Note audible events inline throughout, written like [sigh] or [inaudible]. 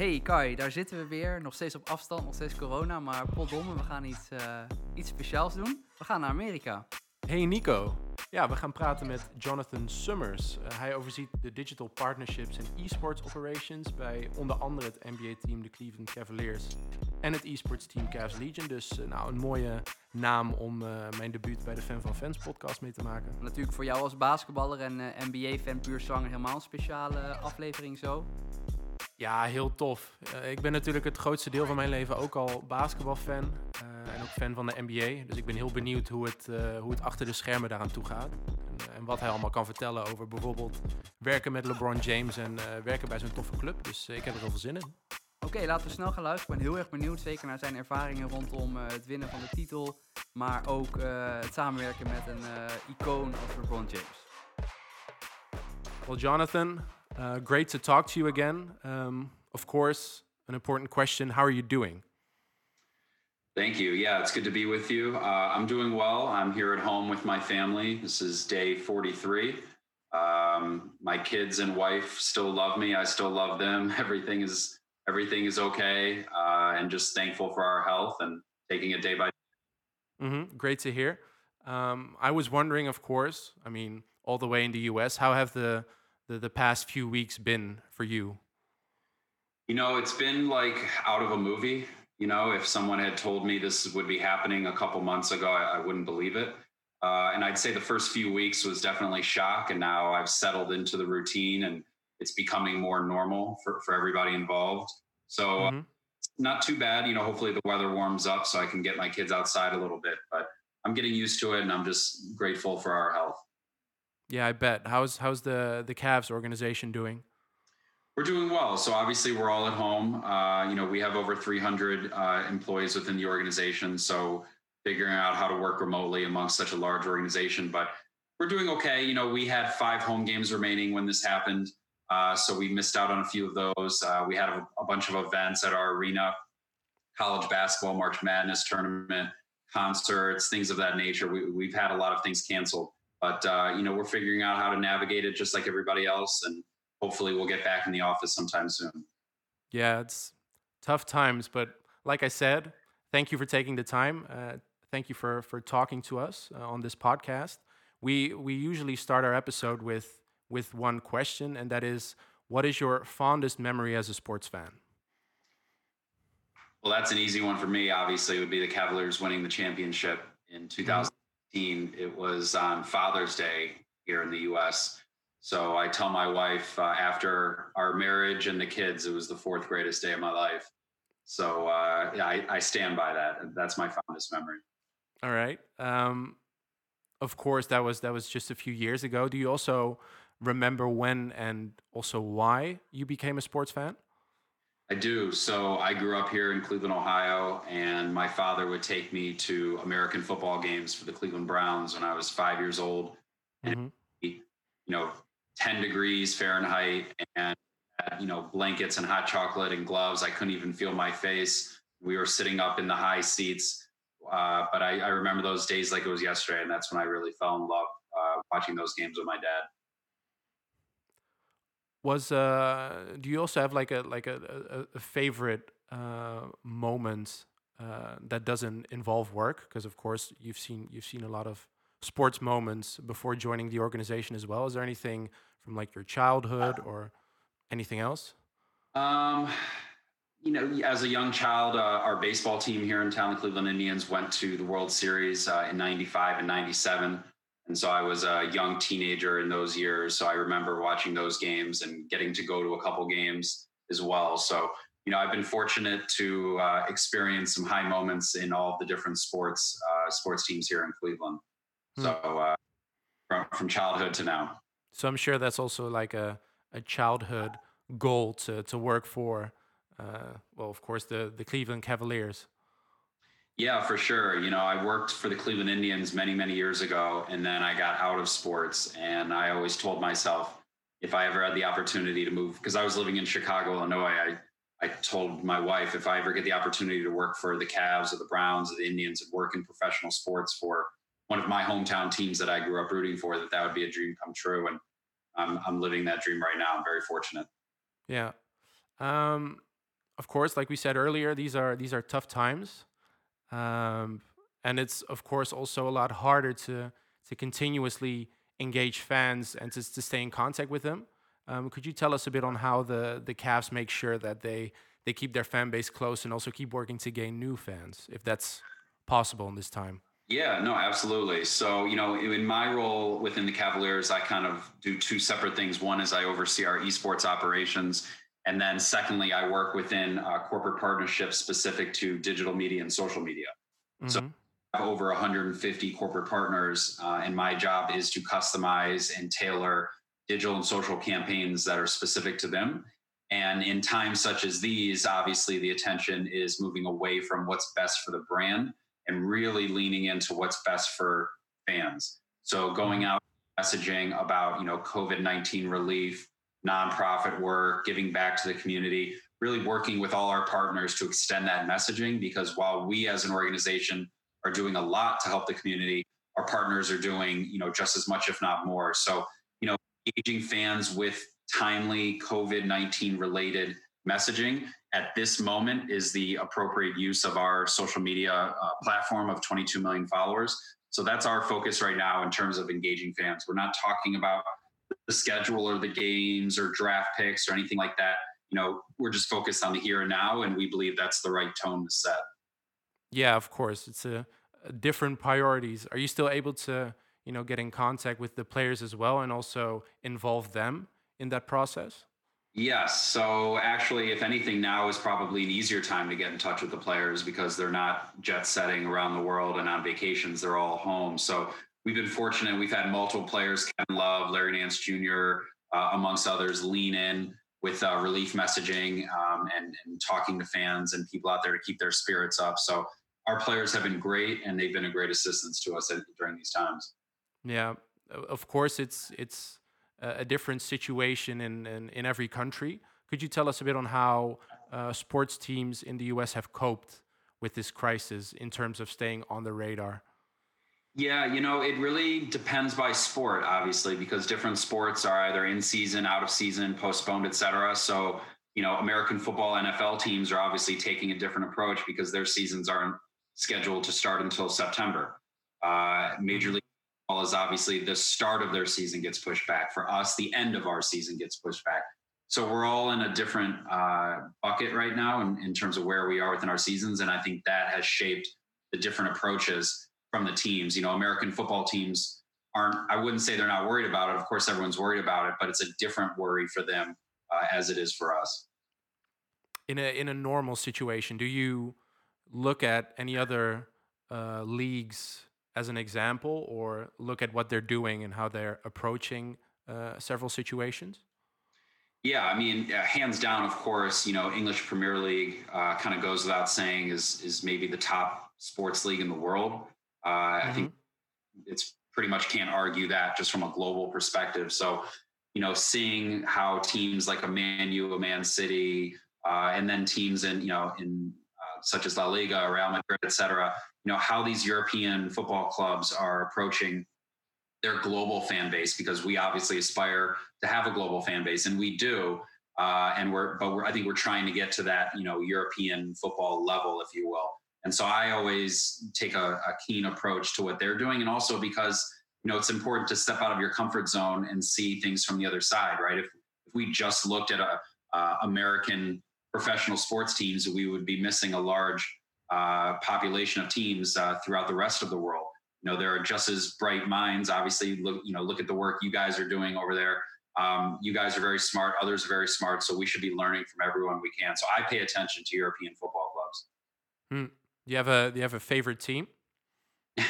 Hey Kai, daar zitten we weer. Nog steeds op afstand, nog steeds corona. Maar potdomme, we gaan iets, uh, iets speciaals doen. We gaan naar Amerika. Hey Nico. Ja, we gaan praten met Jonathan Summers. Uh, hij overziet de digital partnerships en esports operations bij onder andere het NBA-team de Cleveland Cavaliers en het esports team Cavs Legion. Dus uh, nou, een mooie naam om uh, mijn debuut bij de Fan van Fans podcast mee te maken. Natuurlijk voor jou als basketballer en NBA-fan puur zang helemaal een speciale aflevering zo. Ja, heel tof. Uh, ik ben natuurlijk het grootste deel van mijn leven ook al basketbalfan. Uh, en ook fan van de NBA. Dus ik ben heel benieuwd hoe het, uh, hoe het achter de schermen daaraan toe gaat. En, en, wat hij allemaal kan vertellen over bijvoorbeeld werken met LeBron James en werken bij zo'n toffe club. Dus ik heb er heel veel zin in. Oké, okay, laten we snel gaan luisteren. Ik ben heel erg benieuwd, zeker naar zijn ervaringen rondom het winnen van de titel. Maar ook het samenwerken met een icoon als LeBron James. Well, Jonathan, Uh, great to talk to you again. Um, of course, an important question How are you doing? Thank you. Yeah, it's good to be with you. Uh, I'm doing well. I'm here at home with my family. This is day 43. Um, my kids and wife still love me. I still love them. [laughs] Everything is everything is okay, uh, and just thankful for our health and taking it day by day. Mm-hmm. Great to hear. Um, I was wondering, of course, I mean, all the way in the U.S., how have the the, the past few weeks been for you? You know, it's been like out of a movie. You know, if someone had told me this would be happening a couple months ago, I, I wouldn't believe it. Uh, and I'd say the first few weeks was definitely shock. And now I've settled into the routine and it's becoming more normal for, for everybody involved. So, mm-hmm. uh, not too bad. You know, hopefully the weather warms up so I can get my kids outside a little bit. But I'm getting used to it and I'm just grateful for our health. Yeah, I bet. How's how's the the Cavs organization doing? We're doing well. So obviously, we're all at home. Uh, you know, we have over 300 uh, employees within the organization. So figuring out how to work remotely amongst such a large organization, but we're doing okay. You know, we had five home games remaining when this happened, uh, so we missed out on a few of those. Uh, we had a, a bunch of events at our arena, college basketball, March Madness tournament, concerts, things of that nature. We, we've had a lot of things canceled. But uh, you know, we're figuring out how to navigate it just like everybody else, and hopefully, we'll get back in the office sometime soon. Yeah, it's tough times, but like I said, thank you for taking the time. Uh, thank you for for talking to us uh, on this podcast. We we usually start our episode with with one question, and that is, what is your fondest memory as a sports fan? Well, that's an easy one for me. Obviously, it would be the Cavaliers winning the championship in 2000. It was on Father's Day here in the US. So I tell my wife uh, after our marriage and the kids, it was the fourth greatest day of my life. So uh, yeah, I, I, stand by that. That's my fondest memory. All right. Um, of course, that was that was just a few years ago. Do you also remember when and also why you became a sports fan? I do. So I grew up here in Cleveland, Ohio, and my father would take me to American football games for the Cleveland Browns when I was five years old. Mm-hmm. And, you know, 10 degrees Fahrenheit and, you know, blankets and hot chocolate and gloves. I couldn't even feel my face. We were sitting up in the high seats. Uh, but I, I, remember those days like it was yesterday. And that's when I really fell in love uh, watching those games with my dad was uh do you also have like a like a, a, a favorite uh moment uh that doesn't involve work? Because of course you've seen you've seen a lot of sports moments before joining the organization as well. Is there anything from like your childhood or anything else? Um you know as a young child uh, our baseball team here in town the cleveland indians went to the world series uh, in 95 and 97 and so I was a young teenager in those years. So I remember watching those games and getting to go to a couple games as well. So, you know, I've been fortunate to uh, experience some high moments in all the different sports uh, sports teams here in Cleveland. Hmm. So uh, from, from childhood to now. So I'm sure that's also like a, a childhood goal to, to work for. Uh, well, of course, the, the Cleveland Cavaliers. Yeah, for sure. You know, I worked for the Cleveland Indians many, many years ago, and then I got out of sports. And I always told myself if I ever had the opportunity to move, because I was living in Chicago, Illinois, I, I told my wife if I ever get the opportunity to work for the Cavs or the Browns or the Indians and work in professional sports for one of my hometown teams that I grew up rooting for, that that would be a dream come true. And I'm, I'm living that dream right now. I'm very fortunate. Yeah. Um, of course, like we said earlier, these are these are tough times, um, and it's of course also a lot harder to to continuously engage fans and to, to stay in contact with them. Um, could you tell us a bit on how the the Cavs make sure that they they keep their fan base close and also keep working to gain new fans, if that's possible in this time? Yeah, no, absolutely. So, you know, in my role within the Cavaliers, I kind of do two separate things. One is I oversee our esports operations. And then secondly, I work within uh, corporate partnerships specific to digital media and social media. Mm-hmm. So I have over 150 corporate partners, uh, and my job is to customize and tailor digital and social campaigns that are specific to them. And in times such as these, obviously the attention is moving away from what's best for the brand and really leaning into what's best for fans. So going out messaging about, you know, COVID-19 relief, nonprofit work, giving back to the community, really working with all our partners to extend that messaging because while we as an organization are doing a lot to help the community, our partners are doing, you know, just as much if not more. So, you know, engaging fans with timely COVID-19 related messaging at this moment is the appropriate use of our social media uh, platform of 22 million followers. So that's our focus right now in terms of engaging fans. We're not talking about the schedule or the games or draft picks or anything like that. You know, we're just focused on the here and now, and we believe that's the right tone to set. Yeah, of course, it's a, a different priorities. Are you still able to, you know, get in contact with the players as well, and also involve them in that process? Yes. So actually, if anything, now is probably an easier time to get in touch with the players because they're not jet setting around the world and on vacations. They're all home. So we've been fortunate. We've had multiple players, Kevin Love, Larry Nance Jr., uh, amongst others, lean in with uh, relief messaging um, and, and talking to fans and people out there to keep their spirits up. So our players have been great, and they've been a great assistance to us during these times. Yeah, of course, it's it's a different situation in, in, in, every country. Could you tell us a bit on how uh, sports teams in the US have coped with this crisis in terms of staying on the radar? Yeah, you know, it really depends by sport, obviously, because different sports are either in season, out of season, postponed, etc. So, you know, American football, NFL teams are obviously taking a different approach because their seasons aren't scheduled to start until September. Uh, Major. League is obviously the start of their season gets pushed back. For us, the end of our season gets pushed back. So we're all in a different uh, bucket right now in, in terms of where we are within our seasons. And I think that has shaped the different approaches from the teams. You know, American football teams aren't, I wouldn't say they're not worried about it. Of course, everyone's worried about it, but it's a different worry for them uh, as it is for us. In a, in a normal situation, do you look at any other uh, leagues as an example or look at what they're doing and how they're approaching uh, several situations? Yeah, I mean, uh, hands down, of course, you know, English Premier League uh, kind of goes without saying is is maybe the top sports league in the world. Uh, mm-hmm. I think mm-hmm. it's pretty much can't argue that just from a global perspective. So, you know, seeing how teams like a Man U, a Man City, uh, and then teams in you know in uh, such as La Liga, Real Madrid, et cetera, you know how these European football clubs are approaching their global fan base because we obviously aspire to have a global fan base and we do uh, and we're but we're, I think we're trying to get to that you know European football level if you will and so I always take a, a keen approach to what they're doing and also because you know it's important to step out of your comfort zone and see things from the other side right if if we just looked at a uh, American professional sports teams we would be missing a large uh, population of teams uh, throughout the rest of the world. You know, there are just as bright minds. Obviously, look, you know, look at the work you guys are doing over there. Um, you guys are very smart. Others are very smart. So we should be learning from everyone we can. So I pay attention to European football clubs. Hmm. Do you have a Do you have a favorite team? [laughs]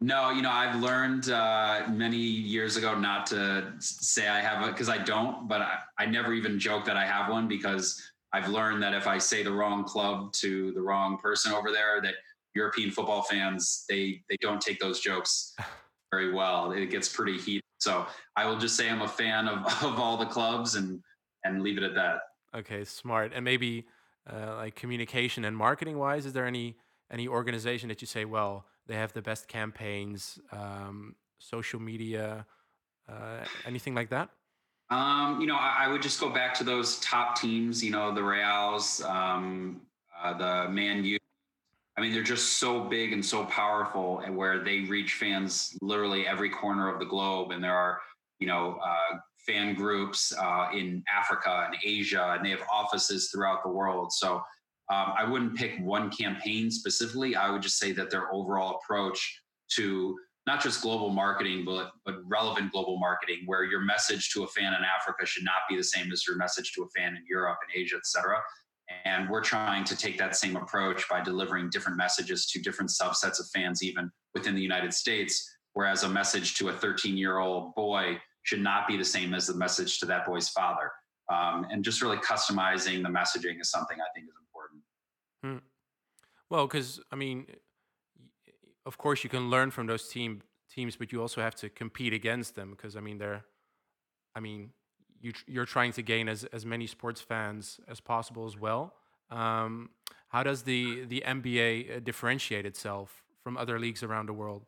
no, you know, I've learned uh, many years ago not to say I have it because I don't. But I, I never even joke that I have one because I've learned that if I say the wrong club to the wrong person over there, that European football fans they they don't take those jokes [laughs] very well. It gets pretty heated. So I will just say I'm a fan of, [laughs] of all the clubs and and leave it at that. Okay, smart. And maybe uh, like communication and marketing wise, is there any any organization that you say, well, they have the best campaigns, um, social media, uh, anything like that? Um, you know, I, I, would just go back to those top teams. You know, the Reals, um, uh, the Man U. I mean, they're just so big and so powerful, and where they reach fans literally every corner of the globe. And there are, you know, uh, fan groups uh, in Africa and Asia, and they have offices throughout the world. So um, I wouldn't pick one campaign specifically. I would just say that their overall approach to not just global marketing, but, but relevant global marketing, where your message to a fan in Africa should not be the same as your message to a fan in Europe and Asia, et cetera. And we're trying to take that same approach by delivering different messages to different subsets of fans, even within the United States. Whereas a message to a 13 year old boy should not be the same as the message to that boy's father. Um, and just really customizing the messaging is something I think is important. Hmm. Well, because I mean, of course you can learn from those team teams, but you also have to compete against them because I mean they're, I mean you you're trying to gain as as many sports fans as possible as well. Um, how does the the NBA differentiate itself from other leagues around the world?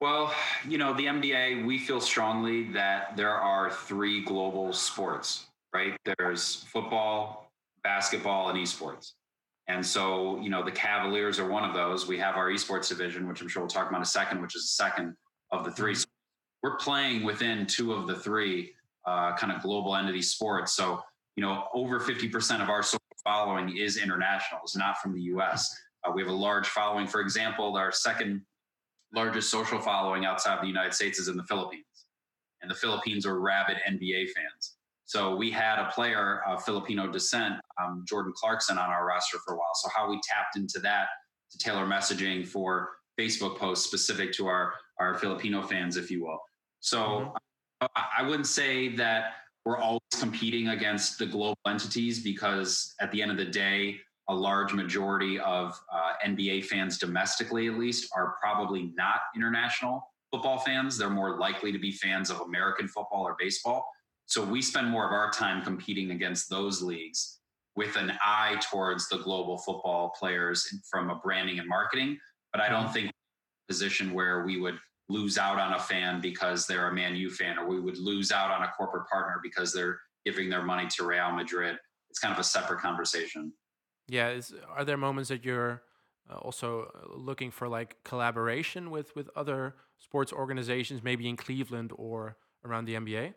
Well, you know, the NBA, we feel strongly that there are three global sports, right? There's football, basketball, and esports. And so, you know, the Cavaliers are one of those. We have our esports division, which I'm sure we'll talk about in a second, which is the second of the three. So we're playing within two of the three uh, kind of global entity sports. So, you know, over 50% of our social following is international, it's not from the US. Uh, we have a large following. For example, our second largest social following outside of the United States is in the Philippines. And the Philippines are rabid NBA fans. So we had a player of Filipino descent, um, Jordan Clarkson, on our roster for a while. So how we tapped into that to tailor messaging for Facebook posts specific to our our Filipino fans, if you will. So mm-hmm. I wouldn't say that we're always competing against the global entities because at the end of the day, a large majority of uh, NBA fans domestically, at least, are probably not international football fans. They're more likely to be fans of American football or baseball. So we spend more of our time competing against those leagues with an eye towards the global football players from a branding and marketing. But I don't think position where we would lose out on a fan because they're a Man U fan, or we would lose out on a corporate partner because they're giving their money to Real Madrid. It's kind of a separate conversation. Yeah, is, are there moments that you're uh, also looking for like collaboration with with other sports organizations, maybe in Cleveland or around the NBA?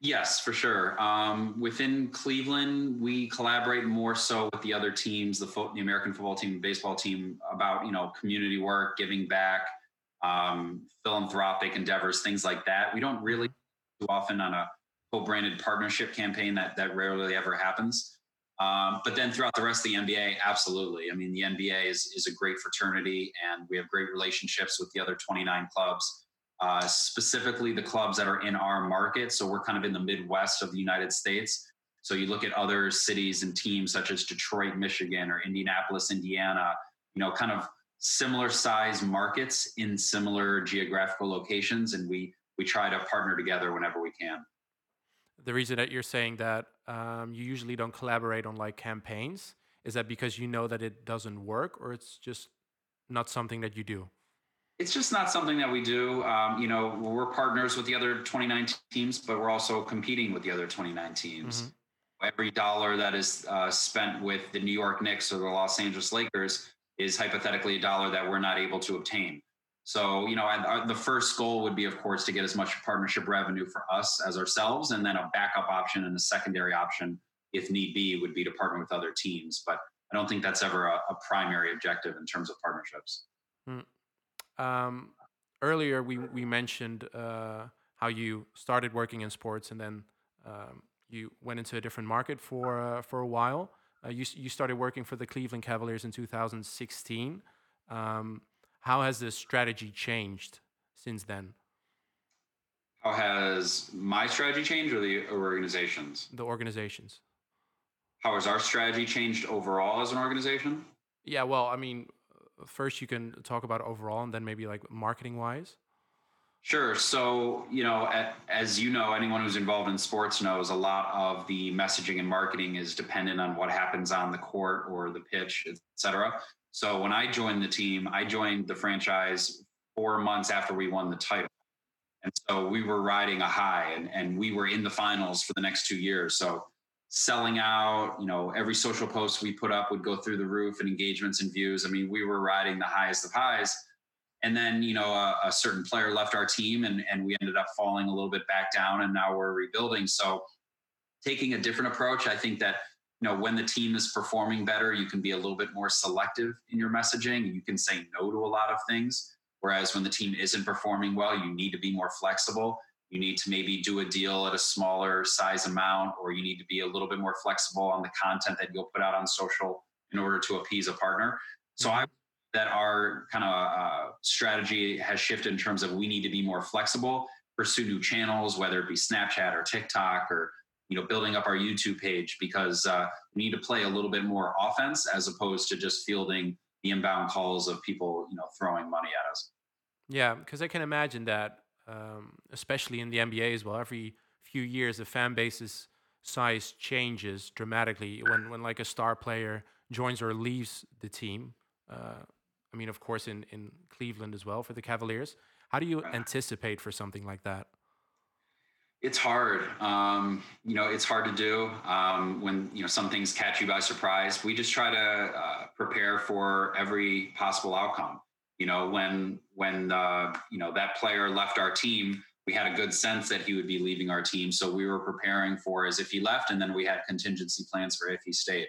Yes, for sure. Um, within Cleveland, we collaborate more so with the other teams, the, fo- the American football team, the baseball team, about you know community work, giving back, um, philanthropic endeavors, things like that. We don't really too often on a co-branded partnership campaign that that rarely ever happens. Um, but then throughout the rest of the NBA, absolutely. I mean, the NBA is is a great fraternity, and we have great relationships with the other 29 clubs uh, specifically the clubs that are in our market. So we're kind of in the Midwest of the United States. So you look at other cities and teams such as Detroit, Michigan, or Indianapolis, Indiana, you know, kind of similar size markets in similar geographical locations. And we, we try to partner together whenever we can. The reason that you're saying that um, you usually don't collaborate on like campaigns is that because you know that it doesn't work or it's just not something that you do? it's just not something that we do. Um, you know, we're partners with the other 29 teams, but we're also competing with the other 29 teams. Mm-hmm. Every dollar that is uh, spent with the New York Knicks or the Los Angeles Lakers is hypothetically a dollar that we're not able to obtain. So, you know, our, the first goal would be, of course, to get as much partnership revenue for us as ourselves, and then a backup option and a secondary option, if need be, would be to partner with other teams. But I don't think that's ever a, a primary objective in terms of partnerships. Mm. Um, earlier, we we mentioned uh, how you started working in sports and then um, you went into a different market for uh, for a while. Uh, you you started working for the Cleveland Cavaliers in 2016. Um, how has this strategy changed since then? How has my strategy changed, or the organizations? The organizations. How has our strategy changed overall as an organization? Yeah, well, I mean, first you can talk about overall and then maybe like marketing wise? Sure. So, you know, as you know, anyone who's involved in sports knows a lot of the messaging and marketing is dependent on what happens on the court or the pitch, et cetera. So when I joined the team, I joined the franchise four months after we won the title. And so we were riding a high and, and we were in the finals for the next two years. So selling out, you know, every social post we put up would go through the roof and engagements and views. I mean, we were riding the highest of highs. And then, you know, a, a certain player left our team and, and we ended up falling a little bit back down and now we're rebuilding. So taking a different approach, I think that, you know, when the team is performing better, you can be a little bit more selective in your messaging. You can say no to a lot of things Whereas when the team isn't performing well, you need to be more flexible. You need to maybe do a deal at a smaller size amount, or you need to be a little bit more flexible on the content that you'll put out on social in order to appease a partner. So I that our kind of uh, strategy has shifted in terms of we need to be more flexible, pursue new channels, whether it be Snapchat or TikTok or you know building up our YouTube page because uh, we need to play a little bit more offense as opposed to just fielding the inbound calls of people, you know, throwing money at us. Yeah, because I can imagine that, um, especially in the NBA as well. Every few years, the fan base's size changes dramatically when, when like a star player joins or leaves the team. Uh, I mean, of course, in in Cleveland as well for the Cavaliers. How do you anticipate for something like that? It's hard. Um, you know, it's hard to do um, when you know some things catch you by surprise. We just try to uh, prepare for every possible outcome. You know, when when uh, you know that player left our team, we had a good sense that he would be leaving our team, so we were preparing for as if he left, and then we had contingency plans for if he stayed.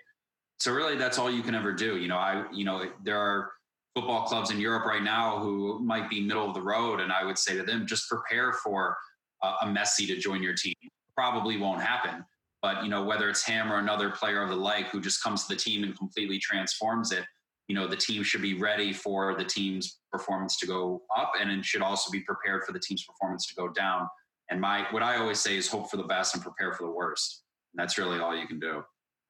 So really, that's all you can ever do. You know, I you know there are football clubs in Europe right now who might be middle of the road, and I would say to them, just prepare for a Messi to join your team. Probably won't happen. But you know, whether it's him or another player of the like who just comes to the team and completely transforms it, you know, the team should be ready for the team's performance to go up, and it should also be prepared for the team's performance to go down. And my what I always say is hope for the best and prepare for the worst. And that's really all you can do.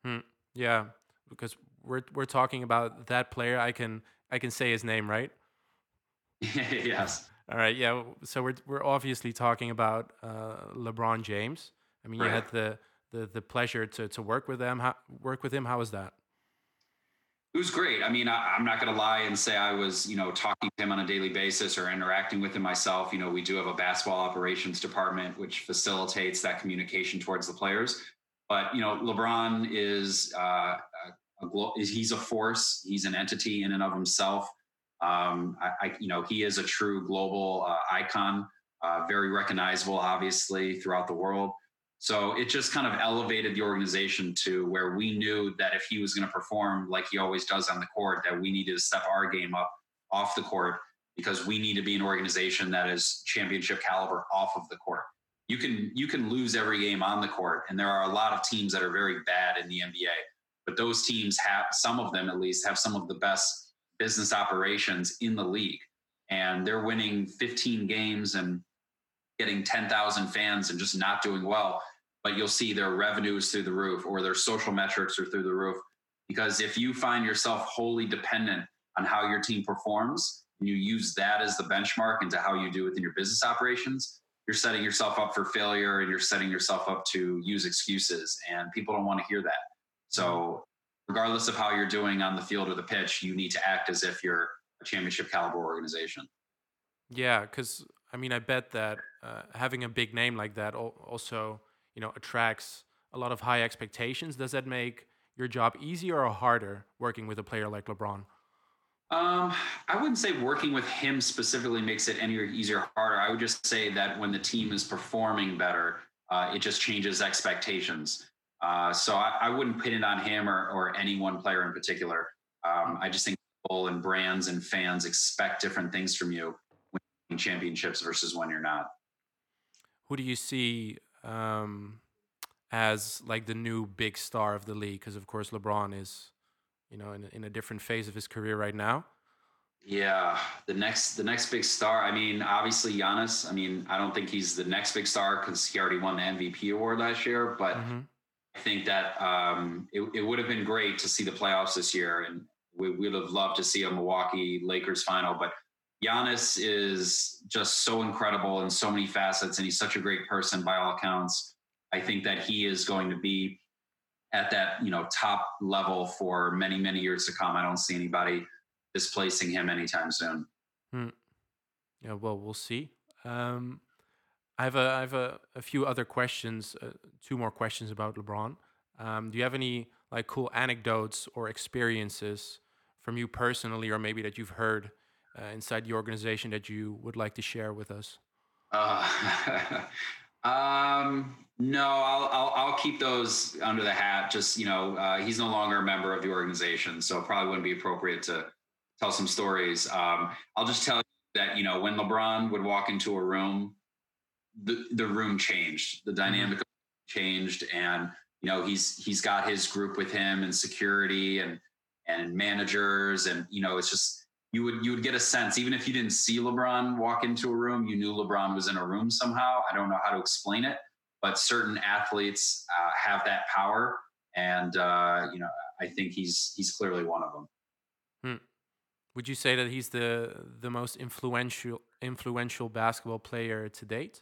Hmm. Yeah, because we're we're talking about that player. I can I can say his name, right? [laughs] yes. All right, yeah. So we're we're obviously talking about uh, LeBron James. I mean, right. you had the, the the pleasure to to work with them. How, work with him. How was that? It was great. I mean, I, am not going to lie and say I was, you know, talking to him on a daily basis or interacting with him myself. You know, we do have a basketball operations department which facilitates that communication towards the players. But you know, LeBron is uh, a, a, he's a force. He's an entity in and of himself. Um, I, I, you know, he is a true global uh, icon, uh, very recognizable, obviously, throughout the world. So it just kind of elevated the organization to where we knew that if he was going to perform like he always does on the court, that we needed to step our game up off the court because we need to be an organization that is championship caliber off of the court. You can you can lose every game on the court, and there are a lot of teams that are very bad in the NBA. But those teams have some of them at least have some of the best business operations in the league. And they're winning 15 games and getting 10,000 fans and just not doing well. But you'll see their revenues through the roof or their social metrics are through the roof. Because if you find yourself wholly dependent on how your team performs and you use that as the benchmark into how you do within your business operations, you're setting yourself up for failure and you're setting yourself up to use excuses. And people don't want to hear that. So regardless of how you're doing on the field or the pitch, you need to act as if you're a championship caliber organization. Yeah, because I mean, I bet that uh, having a big name like that also, you know, attracts a lot of high expectations. Does that make your job easier or harder working with a player like LeBron? Um, I wouldn't say working with him specifically makes it any easier or harder. I would just say that when the team is performing better, uh, it just changes expectations. Uh, so I, I, wouldn't pin it on him or, or any one player in particular. Um, I just think people and brands and fans expect different things from you when you're championships versus when you're not. Who do you see um, as like the new big star of the league? Because of course LeBron is, you know, in, in a different phase of his career right now. Yeah, the next the next big star. I mean, obviously Giannis. I mean, I don't think he's the next big star because he already won the MVP award last year. But mm-hmm. I think that um, it, it, would have been great to see the playoffs this year, and we would have loved to see a Milwaukee Lakers final. But Giannis is just so incredible in so many facets, and he's such a great person by all accounts. I think that he is going to be at that you know top level for many many years to come. I don't see anybody displacing him anytime soon. Hmm. Yeah, well, we'll see. Um, I have a I have a, a few other questions, uh, two more questions about LeBron. Um, do you have any like cool anecdotes or experiences from you personally, or maybe that you've heard uh, inside the organization that you would like to share with us? Uh, [laughs] um, no, I'll, I'll, I'll keep those under the hat. Just you know, uh, he's no longer a member of the organization, so probably wouldn't be appropriate to tell some stories. Um, I'll just tell you that you know when LeBron would walk into a room, the the room changed, the mm-hmm. dynamic mm-hmm. changed, and you know he's he's got his group with him and security and and managers, and you know it's just you would you would get a sense even if you didn't see LeBron walk into a room, you knew LeBron was in a room somehow. I don't know how to explain it, but certain athletes uh, have that power, and uh, you know I think he's he's clearly one of them. Hmm. Would you say that he's the the most influential influential basketball player to date?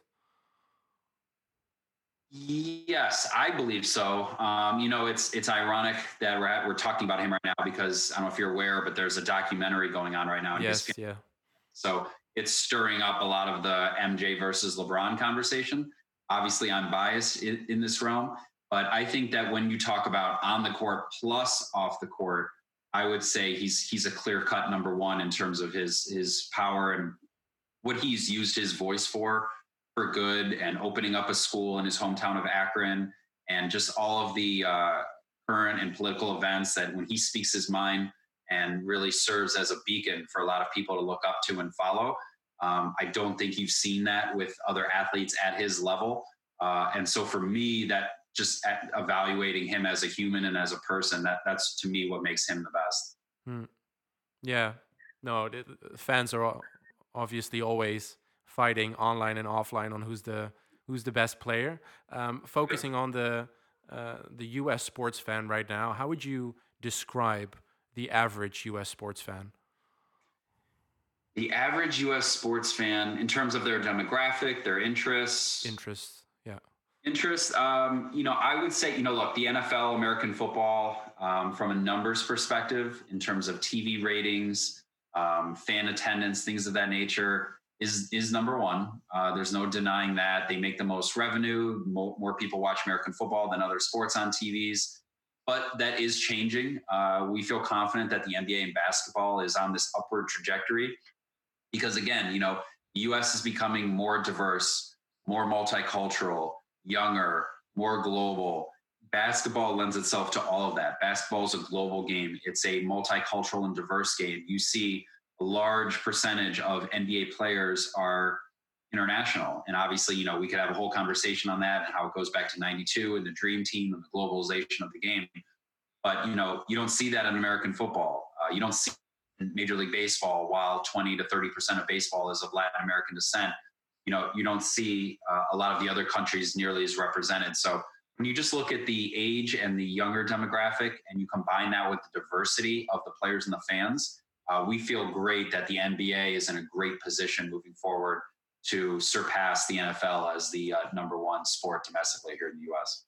Yes, I believe so. Um, you know, it's it's ironic that we're at, we're talking about him right now because I don't know if you're aware, but there's a documentary going on right now. yes, yeah. So it's stirring up a lot of the MJ versus LeBron conversation. Obviously, I'm biased in, in this realm, but I think that when you talk about on the court plus off the court, I would say he's he's a clear cut number one in terms of his his power and what he's used his voice for for good and opening up a school in his hometown of Akron and just all of the uh, current and political events that when he speaks his mind and really serves as a beacon for a lot of people to look up to and follow. Um, I don't think you've seen that with other athletes at his level. Uh, and so for me, that just evaluating him as a human and as a person, that that's to me what makes him the best. Hmm. Yeah, no, fans are obviously always fighting online and offline on who's the who's the best player. Um, focusing on the uh, the U.S. sports fan right now, how would you describe the average U.S. sports fan? The average U.S. sports fan, in terms of their demographic, their interests, interests, yeah, interests. Um, you know, I would say, you know, look, the NFL, American football, um, from a numbers perspective, in terms of TV ratings, um, fan attendance, things of that nature is is number one. Uh, there's no denying that they make the most revenue. More, more, people watch American football than other sports on TVs, but that is changing. Uh, we feel confident that the NBA and basketball is on this upward trajectory because, again, you know, the U.S. is becoming more diverse, more multicultural, younger, more global. Basketball lends itself to all of that. Basketball is a global game. It's a multicultural and diverse game. You see large percentage of NBA players are international. And obviously, you know, we could have a whole conversation on that and how it goes back to 92 and the dream team and the globalization of the game. But, you know, you don't see that in American football. Uh, you don't see Major League Baseball while 20 to 30% of baseball is of Latin American descent. You know, you don't see uh, a lot of the other countries nearly as represented. So when you just look at the age and the younger demographic and you combine that with the diversity of the players and the fans, uh, we feel great that the NBA is in a great position moving forward to surpass the NFL as the uh, number one sport domestically here in the US.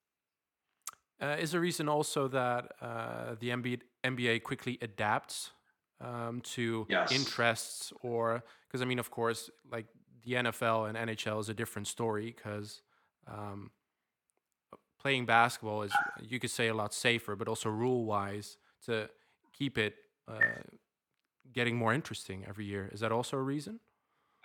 Uh, is a reason also that uh, the NBA, NBA quickly adapts um, to yes. interests, or because I mean, of course, like the NFL and NHL is a different story because um, playing basketball is, you could say, a lot safer, but also rule wise to keep it uh, getting more interesting every year. Is that also a reason?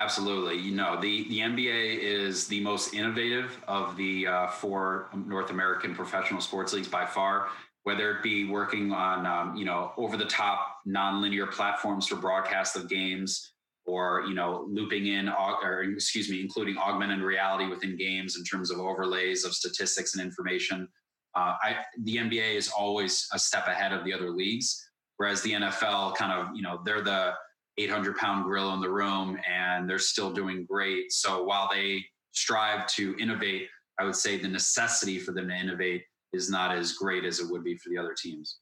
Absolutely. You know, the, the NBA is the most innovative of the uh, four North American professional sports leagues by far, whether it be working on, um, you know, over the top nonlinear platforms for broadcast of games or, you know, looping in, or excuse me, including augmented reality within games in terms of overlays of statistics and information. Uh, I, the NBA is always a step ahead of the other leagues. Whereas the NFL kind of, you know, they're the 800 pound gorilla in the room and they're still doing great. So while they strive to innovate, I would say the necessity for them to innovate is not as great as it would be for the other teams.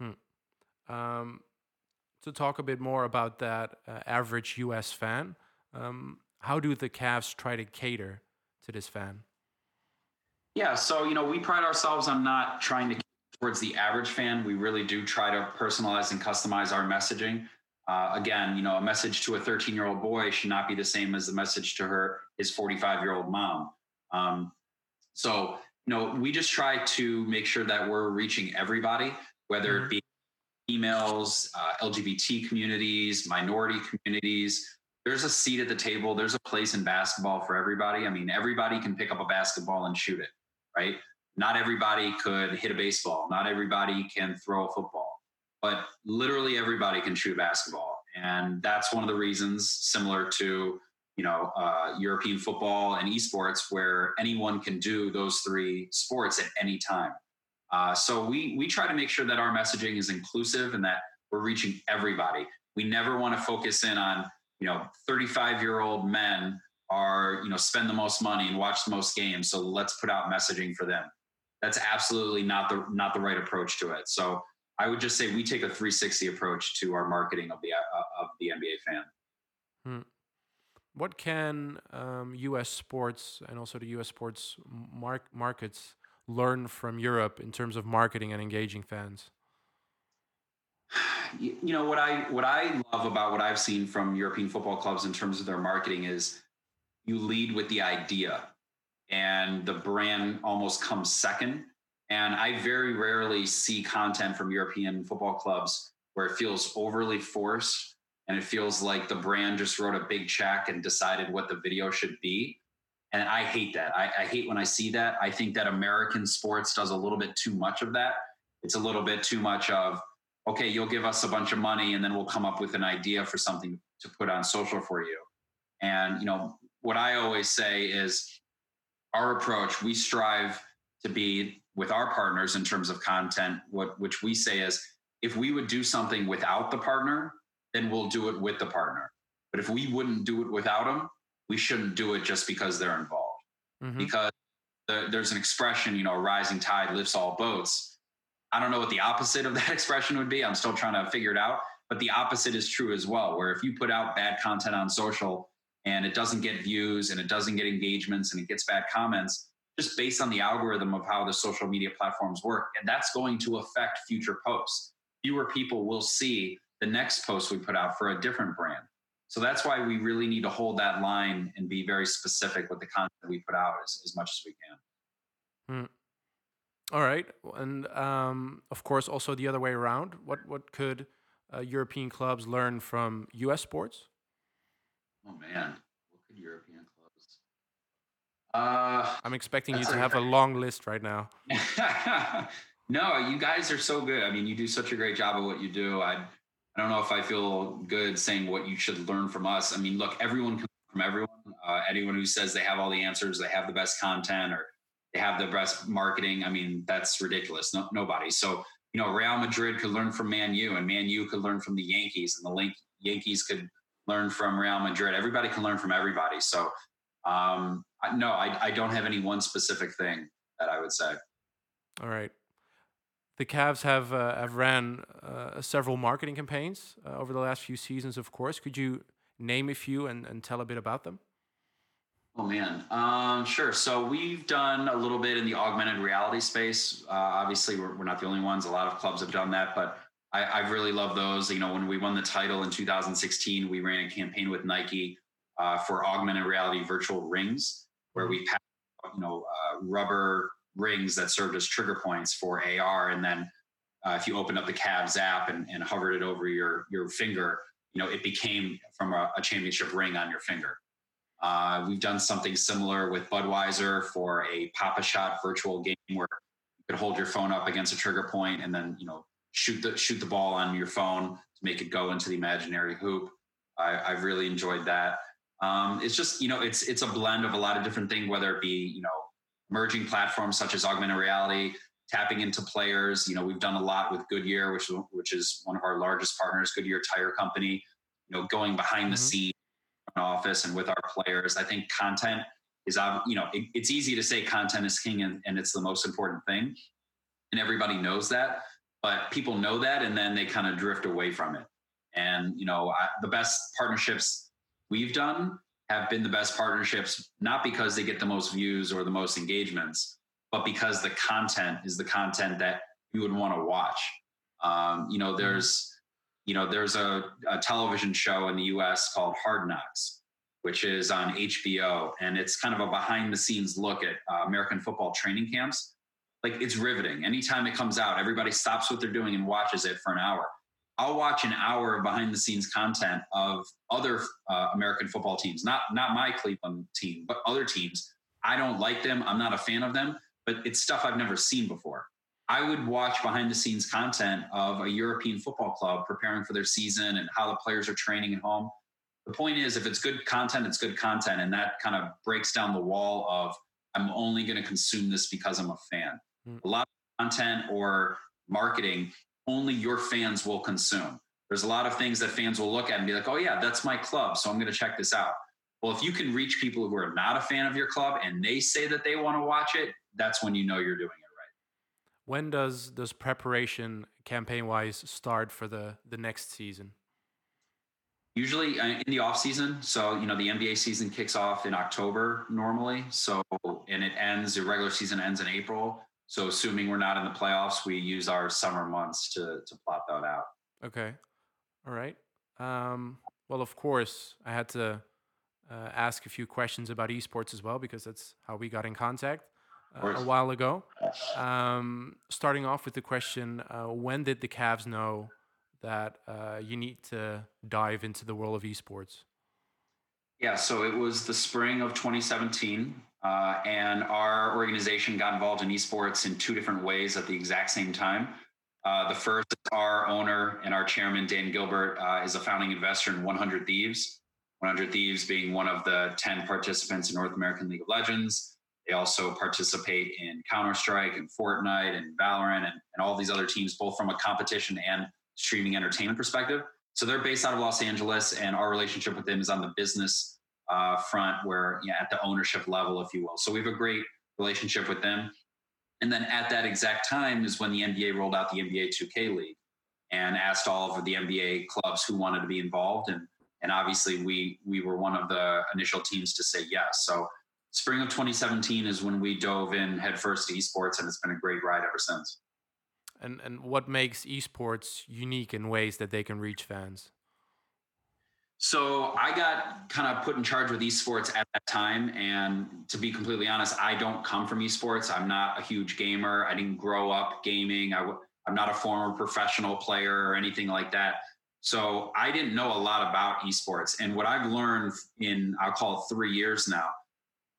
Hmm. Um, to talk a bit more about that uh, average US fan, um, how do the Cavs try to cater to this fan? Yeah, so you know we pride ourselves on not trying to towards the average fan, we really do try to personalize and customize our messaging. Uh, again, you know, a message to a 13 year old boy should not be the same as the message to her his 45 year old mom. Um, so, you know, we just try to make sure that we're reaching everybody, whether mm-hmm. it be females, uh, LGBT communities, minority communities. There's a seat at the table. There's a place in basketball for everybody. I mean, everybody can pick up a basketball and shoot it, right? Not everybody could hit a baseball. Not everybody can throw a football, but literally everybody can shoot a basketball. And that's one of the reasons, similar to you know uh, European football and esports, where anyone can do those three sports at any time. Uh, so we we try to make sure that our messaging is inclusive and that we're reaching everybody. We never want to focus in on you know 35 year old men are you know spend the most money and watch the most games. So let's put out messaging for them. That's absolutely not the not the right approach to it. So I would just say we take a 360 approach to our marketing of the uh, of the NBA fan. Hmm. What can um, U.S. sports and also the U.S. sports mark markets learn from Europe in terms of marketing and engaging fans? You, you know what I what I love about what I've seen from European football clubs in terms of their marketing is you lead with the idea and the brand almost comes second. And I very rarely see content from European football clubs where it feels overly forced and it feels like the brand just wrote a big check and decided what the video should be. And I hate that. I, I, hate when I see that. I think that American sports does a little bit too much of that. It's a little bit too much of, okay, you'll give us a bunch of money and then we'll come up with an idea for something to put on social for you. And, you know, what I always say is our approach, we strive to be with our partners in terms of content, what which we say is if we would do something without the partner, then we'll do it with the partner. But if we wouldn't do it without them, we shouldn't do it just because they're involved. Mm-hmm. Because the, there's an expression, you know, a rising tide lifts all boats. I don't know what the opposite of that [laughs] expression would be. I'm still trying to figure it out. But the opposite is true as well, where if you put out bad content on social and it doesn't get views and it doesn't get engagements and it gets bad comments, just based on the algorithm of how the social media platforms work, and that's going to affect future posts. Fewer people will see the next post we put out for a different brand. So that's why we really need to hold that line and be very specific with the content we put out as, as much as we can. Hmm. All right, and um, of course, also the other way around. What what could uh, European clubs learn from U.S. sports? Oh man, what could European clubs? Uh, I'm expecting you to have a long list right now. [laughs] no, you guys are so good. I mean, you do such a great job of what you do. I I don't know if I feel good saying what you should learn from us. I mean, look, everyone can from everyone. Uh, anyone who says they have all the answers, they have the best content, or they have the best marketing. I mean, that's ridiculous. No, nobody. So, you know, Real Madrid could learn from Man U, and Man U could learn from the Yankees, and the link, Yankees could learn from Real Madrid. Everybody can learn from everybody. So, um, no, I, I don't have any one specific thing that I would say. All right the Cavs have uh, have ran uh, several marketing campaigns uh, over the last few seasons. Of course, could you name a few and, and tell a bit about them? Oh man, um, sure. So we've done a little bit in the augmented reality space. Uh, obviously, we're, we're, not the only ones. A lot of clubs have done that, but I, I've really love those. You know, when we won the title in 2016, we ran a campaign with Nike uh, for augmented reality virtual rings, where we passed, you know, uh, rubber rings that served as trigger points for AR. And then uh, if you opened up the Cavs app and, and, hovered it over your your finger, you know it became from a, a championship ring on your finger. Uh, we've done something similar with Budweiser for a Pop-A-Shot virtual game where you could hold your phone up against a trigger point and then you know shoot the shoot the ball on your phone to make it go into the imaginary hoop. I, have really enjoyed that. Um, it's just you know it's it's a blend of a lot of different things, whether it be you know merging platforms such as augmented reality, tapping into players. You know, we've done a lot with Goodyear, which which is one of our largest partners, Goodyear Tire Company. You know, going behind mm-hmm. the scenes office and with our players. I think content is, you know, it, it's easy to say content is king and, and it's the most important thing, and everybody knows that. But people know that, and then they kind of drift away from it. And you know, I, the best partnerships we've done have been the best partnerships, not because they get the most views or the most engagements, but because the content is the content that you would want to watch. Um, you know, mm-hmm. there's you know, there's a, a television show in the US called Hard Knocks, which is on HBO. And it's kind of a behind the scenes look at uh, American football training camps. Like it's riveting. Anytime it comes out, everybody stops what they're doing and watches it for an hour. I'll watch an hour of behind the scenes content of other uh, American football teams, not not my Cleveland team, but other teams. I don't like them. I'm not a fan of them, but it's stuff I've never seen before. I would watch behind the scenes content of a European football club preparing for their season and how the players are training at home. The point is, if it's good content, it's good content. And that kind of breaks down the wall of I'm only going to consume this because I'm a fan. Mm. A lot of content or marketing, only your fans will consume. There's a lot of things that fans will look at and be like, oh, yeah, that's my club. So I'm going to check this out. Well, if you can reach people who are not a fan of your club and they say that they want to watch it, that's when you know you're doing it right. when does does preparation campaign wise start for the the next season? Usually uh, in the off season. So you know the NBA season kicks off in October normally. So and it ends. The regular season ends in April. So assuming we're not in the playoffs, we use our summer months to to plot that out. Okay, all right. Um, well, of course, I had to uh, ask a few questions about esports as well because that's how we got in contact uh, a while ago. Um, starting off with the question uh, when did the Cavs know that uh, you need to dive into the world of esports? Yeah, so it was the spring of 2017, uh, and our organization got involved in esports in two different ways at the exact same time. Uh, the first, our owner and our chairman, Dan Gilbert, uh, is a founding investor in 100 Thieves. 100 Thieves being one of the 10 participants in North American League of Legends. They also participate in Counter Strike and Fortnite and Valorant and, and all these other teams, both from a competition and streaming entertainment perspective. So they're based out of Los Angeles, and our relationship with them is on the business uh, front, where at the ownership level, if you will. So we have a great relationship with them. And then at that exact time is when the NBA rolled out the NBA 2K League and asked all of the NBA clubs who wanted to be involved. And and obviously we we were one of the initial teams to say yes. So spring of 2017 is when we dove in headfirst to esports, and it's been a great ride ever since. And and what makes esports unique in ways that they can reach fans? So I got kind of put in charge with esports at that time, and to be completely honest, I don't come from esports. I'm not a huge gamer. I didn't grow up gaming. i I'm not a former professional player or anything like that. So I didn't know a lot about esports. And what I've learned in, I'll call three years now,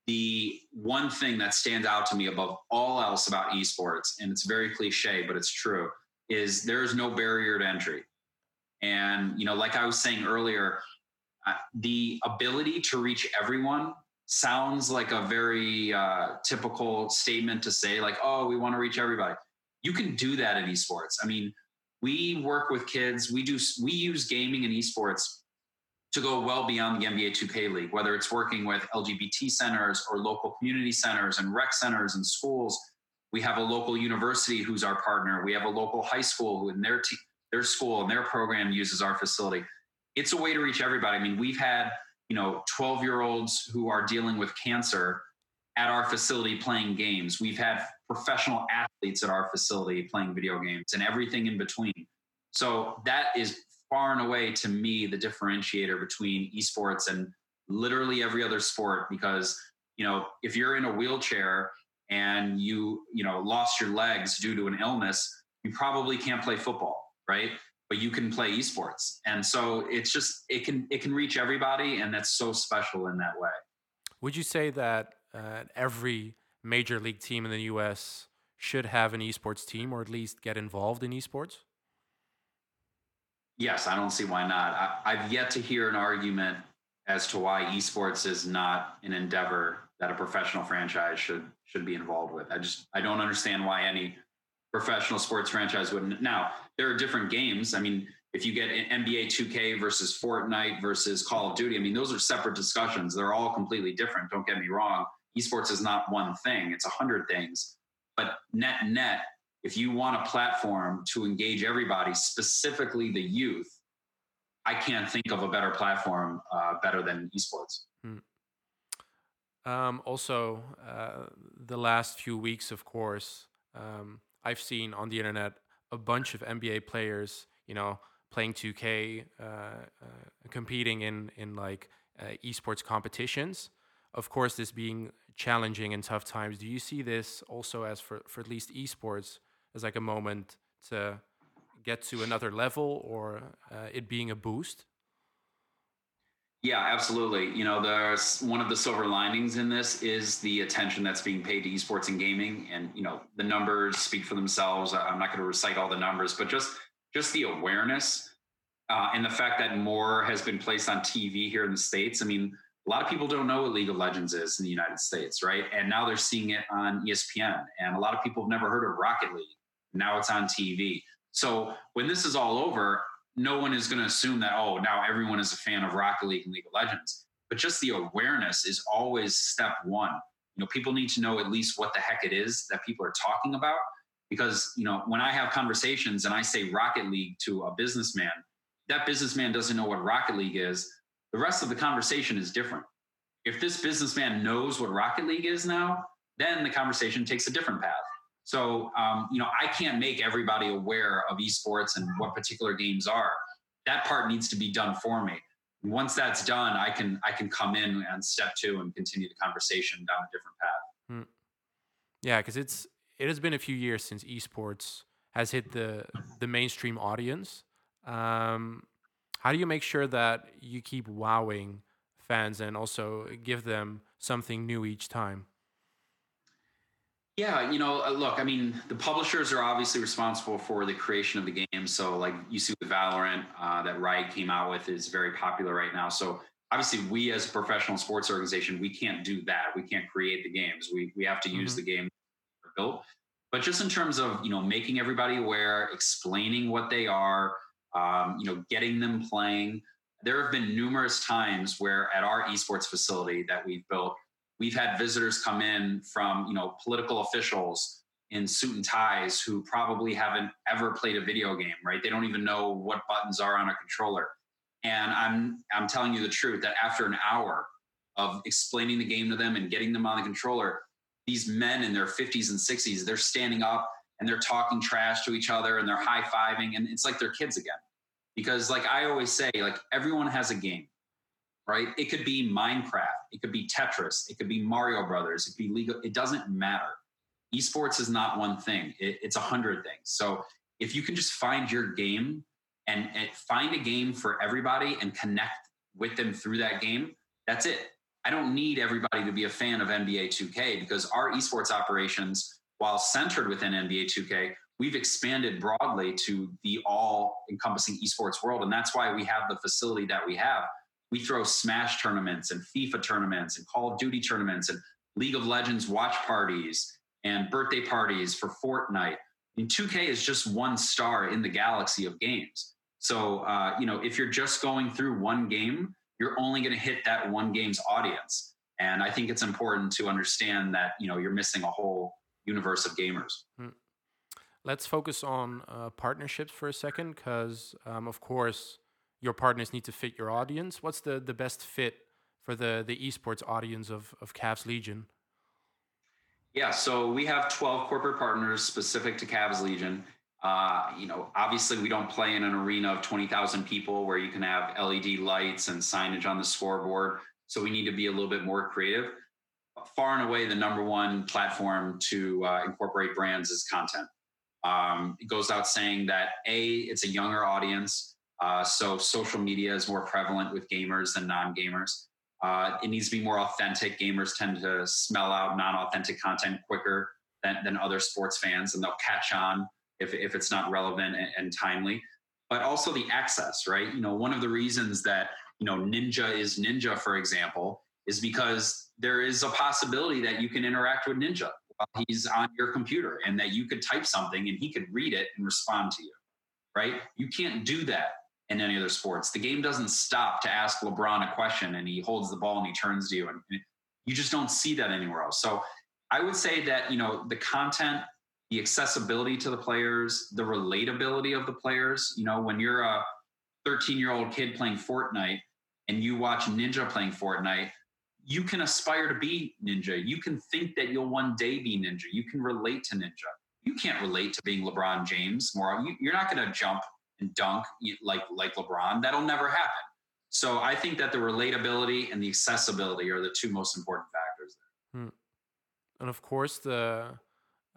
the one thing that stands out to me above all else about esports, and it's very cliche, but it's true, is there is no barrier to entry. And, you know, like I was saying earlier, the ability to reach everyone sounds like a very uh, typical statement to say, like, oh, we want to reach everybody. You can do that in esports. I mean, we work with kids, we do, we use gaming and esports to go well beyond the NBA 2K League, whether it's working with LGBT centers or local community centers and rec centers and schools. We have a local university who's our partner. We have a local high school who in their te- their school and their program uses our facility. It's a way to reach everybody. I mean, we've had, you know, 12 year olds who are dealing with cancer at our facility playing games. We've had professional athletes at our facility playing video games and everything in between. So that is far and away to me the differentiator between esports and literally every other sport because you know if you're in a wheelchair and you you know lost your legs due to an illness you probably can't play football right but you can play esports and so it's just it can it can reach everybody and that's so special in that way would you say that uh, every major league team in the us should have an esports team or at least get involved in esports Yes, I don't see why not. I, I've yet to hear an argument as to why esports is not an endeavor that a professional franchise should should be involved with. I just I don't understand why any professional sports franchise wouldn't. Now there are different games. I mean, if you get NBA 2K versus Fortnite versus Call of Duty, I mean those are separate discussions. They're all completely different. Don't get me wrong. Esports is not one thing; it's a hundred things. But net net, if you want a platform to engage everybody, specifically the youth, I can't think of a better platform uh, better than esports. Hmm. Um, also, uh, the last few weeks, of course, um, I've seen on the internet a bunch of NBA players, you know, playing 2K, uh, uh, competing in in like uh, esports competitions. Of course, this being challenging and tough times. Do you see this also as for for at least esports as like a moment to get to another level or uh, it being a boost? Yeah, absolutely. You know, there's one of the silver linings in this is the attention that's being paid to esports and gaming, and you know, the numbers speak for themselves. I'm not going to recite all the numbers, but just just the awareness uh, and the fact that more has been placed on TV here in the states. I mean, a lot of people don't know what League of Legends is in the United States, right? And now they're seeing it on ESPN, and a lot of people have never heard of Rocket League. Now it's on TV. So when this is all over, no one is going to assume that oh now everyone is a fan of rocket league and league of legends but just the awareness is always step one. You know people need to know at least what the heck it is that people are talking about because you know when i have conversations and i say rocket league to a businessman that businessman doesn't know what rocket league is. The rest of the conversation is different. If this businessman knows what rocket league is now then the conversation takes a different path so, um, you know, I can't make everybody aware of esports and what particular games are. That part needs to be done for me. Once that's done, I can I can come in and step two and continue the conversation down a different path. Hmm. Yeah, because it's it has been a few years since esports has hit the the mainstream audience. Um, how do you make sure that you keep wowing fans and also give them something new each time? Yeah, you know, uh, look, I mean, the publishers are obviously responsible for the creation of the game. So, like you see with Valorant uh, that Riot came out with is very popular right now. So, obviously, we as a professional sports organization, we can't do that. We can't create the games. We we have to mm-hmm. use the game built. But just in terms of you know making everybody aware, explaining what they are, um, you know, getting them playing. There have been numerous times where at our esports facility that we've built We've had visitors come in from, you know, political officials in suit and ties who probably haven't ever played a video game, right? They don't even know what buttons are on a controller. And I'm I'm telling you the truth that after an hour of explaining the game to them and getting them on the controller, these men in their 50s and 60s, they're standing up and they're talking trash to each other and they're high-fiving and it's like they're kids again. Because like I always say, like everyone has a game right? It could be Minecraft, it could be Tetris, it could be Mario Brothers, it could be legal. It doesn't matter. Esports is not one thing; it, it's a hundred things. So if you can just find your game and, and find a game for everybody and connect with them through that game, that's it. I don't need everybody to be a fan of NBA 2K because our esports operations, while centered within NBA 2K, we've expanded broadly to the all encompassing esports world. And that's why we have the facility that we have we throw Smash tournaments and FIFA tournaments and Call of Duty tournaments and League of Legends watch parties and birthday parties for Fortnite. And 2K is just one star in the galaxy of games. So, uh, you know, if you're just going through one game, you're only going to hit that one game's audience. And I think it's important to understand that, you know, you're missing a whole universe of gamers. Hmm. Let's focus on uh, partnerships for a second, because, um, of course, your partners need to fit your audience. What's the the best fit for the the esports audience of of Cavs Legion? Yeah, so we have 12 corporate partners specific to Cavs Legion. Uh, you know, obviously we don't play in an arena of 20,000 people where you can have LED lights and signage on the scoreboard. So we need to be a little bit more creative. Far and away, the number one platform to uh, incorporate brands is content. Um, it goes out saying that A, it's a younger audience. Uh, so social media is more prevalent with gamers than non-gamers. Uh, it needs to be more authentic. Gamers tend to smell out non-authentic content quicker than, than other sports fans, and they'll catch on if, if it's not relevant and, and timely. But also the access, right? You know, one of the reasons that you know Ninja is Ninja, for example, is because there is a possibility that you can interact with Ninja while he's on your computer, and that you could type something and he could read it and respond to you. Right? You can't do that in any other sports. The game doesn't stop to ask LeBron a question and he holds the ball and he turns to you and you just don't see that anywhere else. So I would say that, you know, the content, the accessibility to the players, the relatability of the players, you know, when you're a 13 year old kid playing Fortnite and you watch Ninja playing Fortnite, you can aspire to be Ninja. You can think that you'll one day be Ninja. You can relate to Ninja. You can't relate to being LeBron James more. You're not going to jump and dunk like like LeBron. That'll never happen. So I think that the relatability and the accessibility are the two most important factors there. Hmm. And of course, the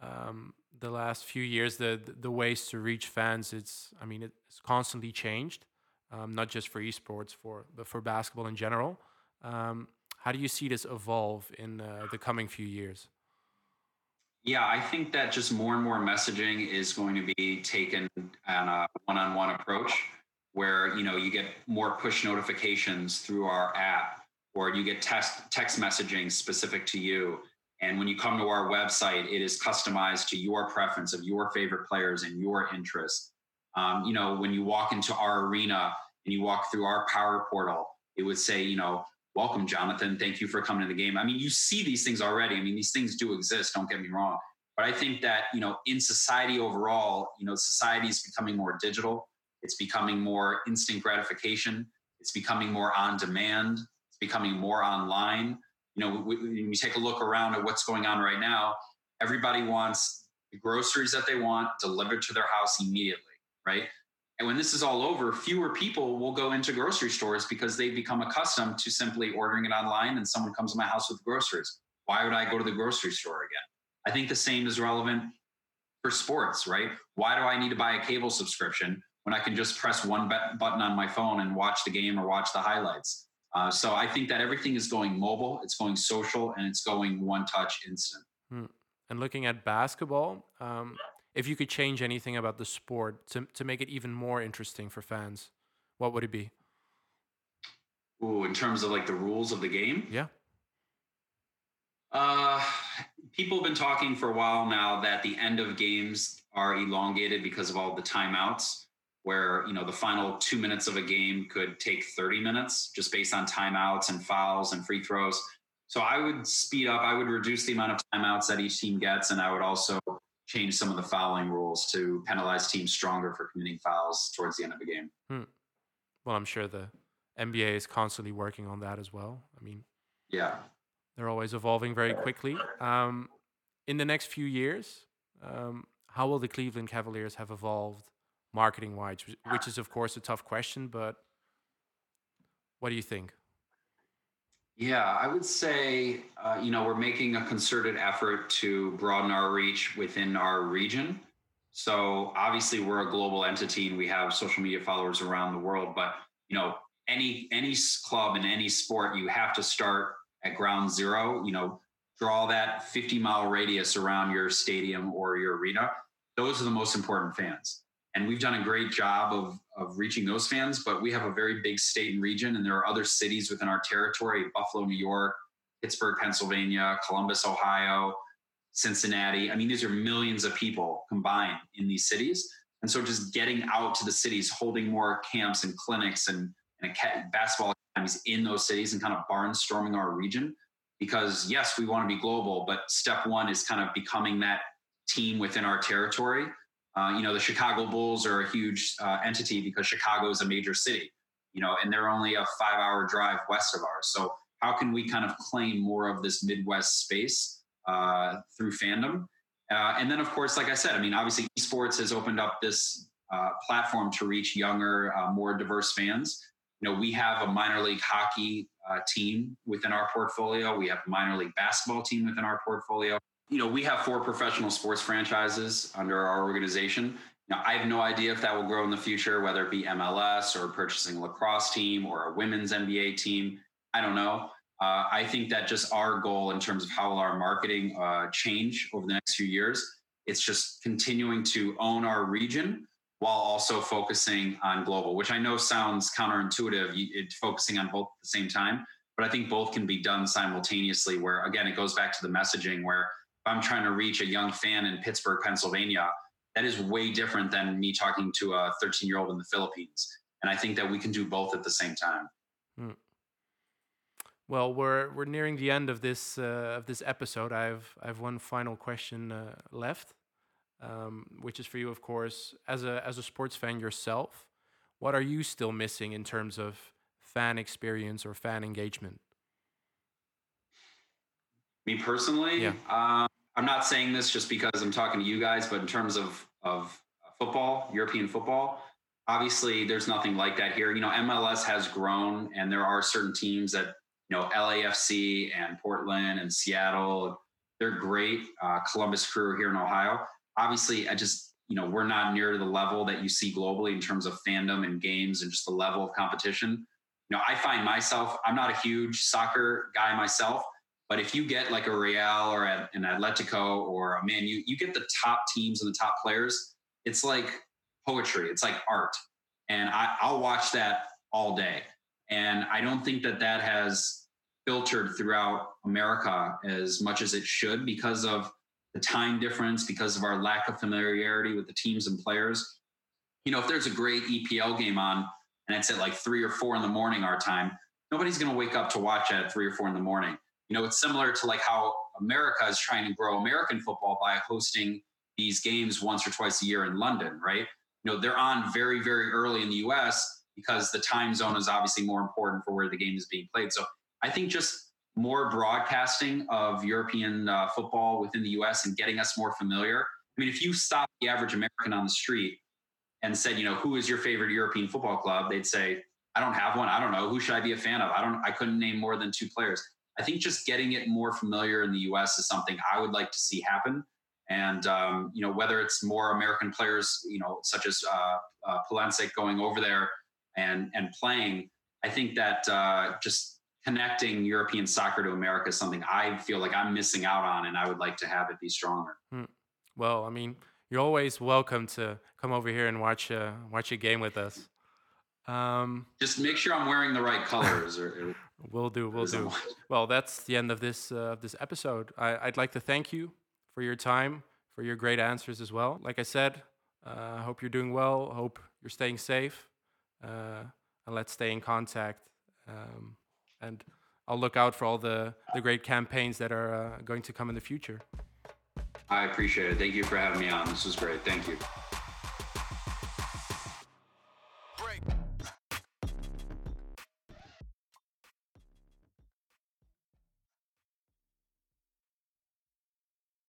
um, the last few years, the the ways to reach fans, it's I mean, it's constantly changed, um, not just for esports, for but for basketball in general. Um, how do you see this evolve in uh, the coming few years? Yeah, I think that just more and more messaging is going to be taken on a one-on-one approach where you know you get more push notifications through our app or you get text text messaging specific to you. And when you come to our website it is customized to your preference of your favorite players and your interests. Um, you know when you walk into our arena and you walk through our power portal it would say you know welcome jonathan thank you for coming to the game i mean you see these things already i mean these things do exist don't get me wrong but i think that you know in society overall you know society is becoming more digital it's becoming more instant gratification. It's becoming more on demand. It's becoming more online. You know, when you take a look around at what's going on right now, everybody wants the groceries that they want delivered to their house immediately, right? And when this is all over, fewer people will go into grocery stores because they've become accustomed to simply ordering it online and someone comes to my house with groceries. Why would I go to the grocery store again? I think the same is relevant for sports, right? Why do I need to buy a cable subscription when I can just press one button on my phone and watch the game or watch the highlights. Uh, so I think that everything is going mobile, it's going social, and it's going one touch instant. Hmm. And looking at basketball, um, if you could change anything about the sport to, to make it even more interesting for fans, what would it be? Ooh, in terms of like the rules of the game? Yeah. Uh, people have been talking for a while now that the end of games are elongated because of all the timeouts where you know the final two minutes of a game could take 30 minutes just based on timeouts and fouls and free throws so i would speed up i would reduce the amount of timeouts that each team gets and i would also change some of the fouling rules to penalize teams stronger for committing fouls towards the end of the game hmm. well i'm sure the nba is constantly working on that as well i mean yeah they're always evolving very quickly um, in the next few years um, how will the cleveland cavaliers have evolved marketing wise, which is of course a tough question, but what do you think? Yeah, I would say, uh, you know, we're making a concerted effort to broaden our reach within our region. So obviously, we're a global entity and we have social media followers around the world. But you know, any any club in any sport, you have to start at ground zero. You know, draw that 50 mile radius around your stadium or your arena. Those are the most important fans and we've done a great job of, of reaching those fans but we have a very big state and region and there are other cities within our territory buffalo new york pittsburgh pennsylvania columbus ohio cincinnati. I mean these are millions of people combined in these cities. And so just getting out to the cities holding more camps and clinics and, and basketball academies in those cities and kind of barnstorming our region. Because yes we want to be global but step one is kind of becoming that team within our territory uh, you know, the Chicago Bulls are a huge uh, entity because Chicago is a major city, you know, and they're only a five hour drive west of ours. So, how can we kind of claim more of this Midwest space uh, through fandom? Uh, and then, of course, like I said, I mean, obviously, esports has opened up this uh, platform to reach younger, more diverse fans. You know, we have a minor league hockey team within our portfolio. We have a minor league basketball team within our portfolio you know, we have four professional sports franchises under our organization. Now, I have no idea if that will grow in the future, whether it be MLS or purchasing a lacrosse team or a women's NBA team. I don't know. Uh, I think that just our goal in terms of how will our marketing uh, change over the next few years, it's just continuing to own our region while also focusing on global, which I know sounds counterintuitive, it, focusing on both at the same time. But I think both can be done simultaneously, where again, it goes back to the messaging where I'm trying to reach a young fan in Pittsburgh, Pennsylvania, that is way different than me talking to a 13 year old in the Philippines. And I think that we can do both at the same time. Hmm. Well, we're we're nearing the end of this uh, of this episode. I've I've one final question uh, left, um, which is for you, of course, as a as a sports fan yourself. What are you still missing in terms of fan experience or fan engagement? Me personally, yeah. Um, I'm not saying this just because I'm talking to you guys, but in terms of of football, European football, obviously there's nothing like that here. You know, MLS has grown, and there are certain teams that you know LAFC and Portland and Seattle. They're great. Uh, Columbus Crew here in Ohio. Obviously, I just you know we're not near to the level that you see globally in terms of fandom and games and just the level of competition. You know, I find myself I'm not a huge soccer guy myself, but if you get like a Real or an Atletico or a Man U, you get the top teams and the top players. It's like poetry. It's like art, and I, I'll watch that all day. And I don't think that that has filtered throughout America as much as it should because of the time difference, because of our lack of familiarity with the teams and players. You know, if there's a great EPL game on and it's at like three or four in the morning our time, nobody's going to wake up to watch at three or four in the morning. You know, it's similar to like how America is trying to grow American football by hosting these games once or twice a year in London, right? You know, they're on very, very early in the US because the time zone is obviously more important for where the game is being played. So I think just more broadcasting of European uh, football within the US and getting us more familiar. I mean, if you stop the average American on the street and said, you know, who is your favorite European football club? They'd say, I don't have one. I don't know. Who should I be a fan of? I don't, I couldn't name more than two players. I think just getting it more familiar in the US is something I would like to see happen. And, um, you know, whether it's more American players, you know, such as uh, uh, going over there and, and playing, I think that uh, just connecting European soccer to America is something I feel like I'm missing out on, and I would like to have it be stronger. Hmm. Well, I mean, you're always welcome to come over here and watch uh, watch a game with us. Um, Just make sure I'm wearing the right colors. Or, we'll do. We'll do. Well, that's the end of this uh, this episode. I, I'd like to thank you for your time, for your great answers as well. Like I said, I uh, hope you're doing well. Hope you're staying safe. Uh, and let's stay in contact. Um, and I'll look out for all the, the great campaigns that are uh, going to come in the future. I appreciate it. Thank you for having me on. This was great. Thank you.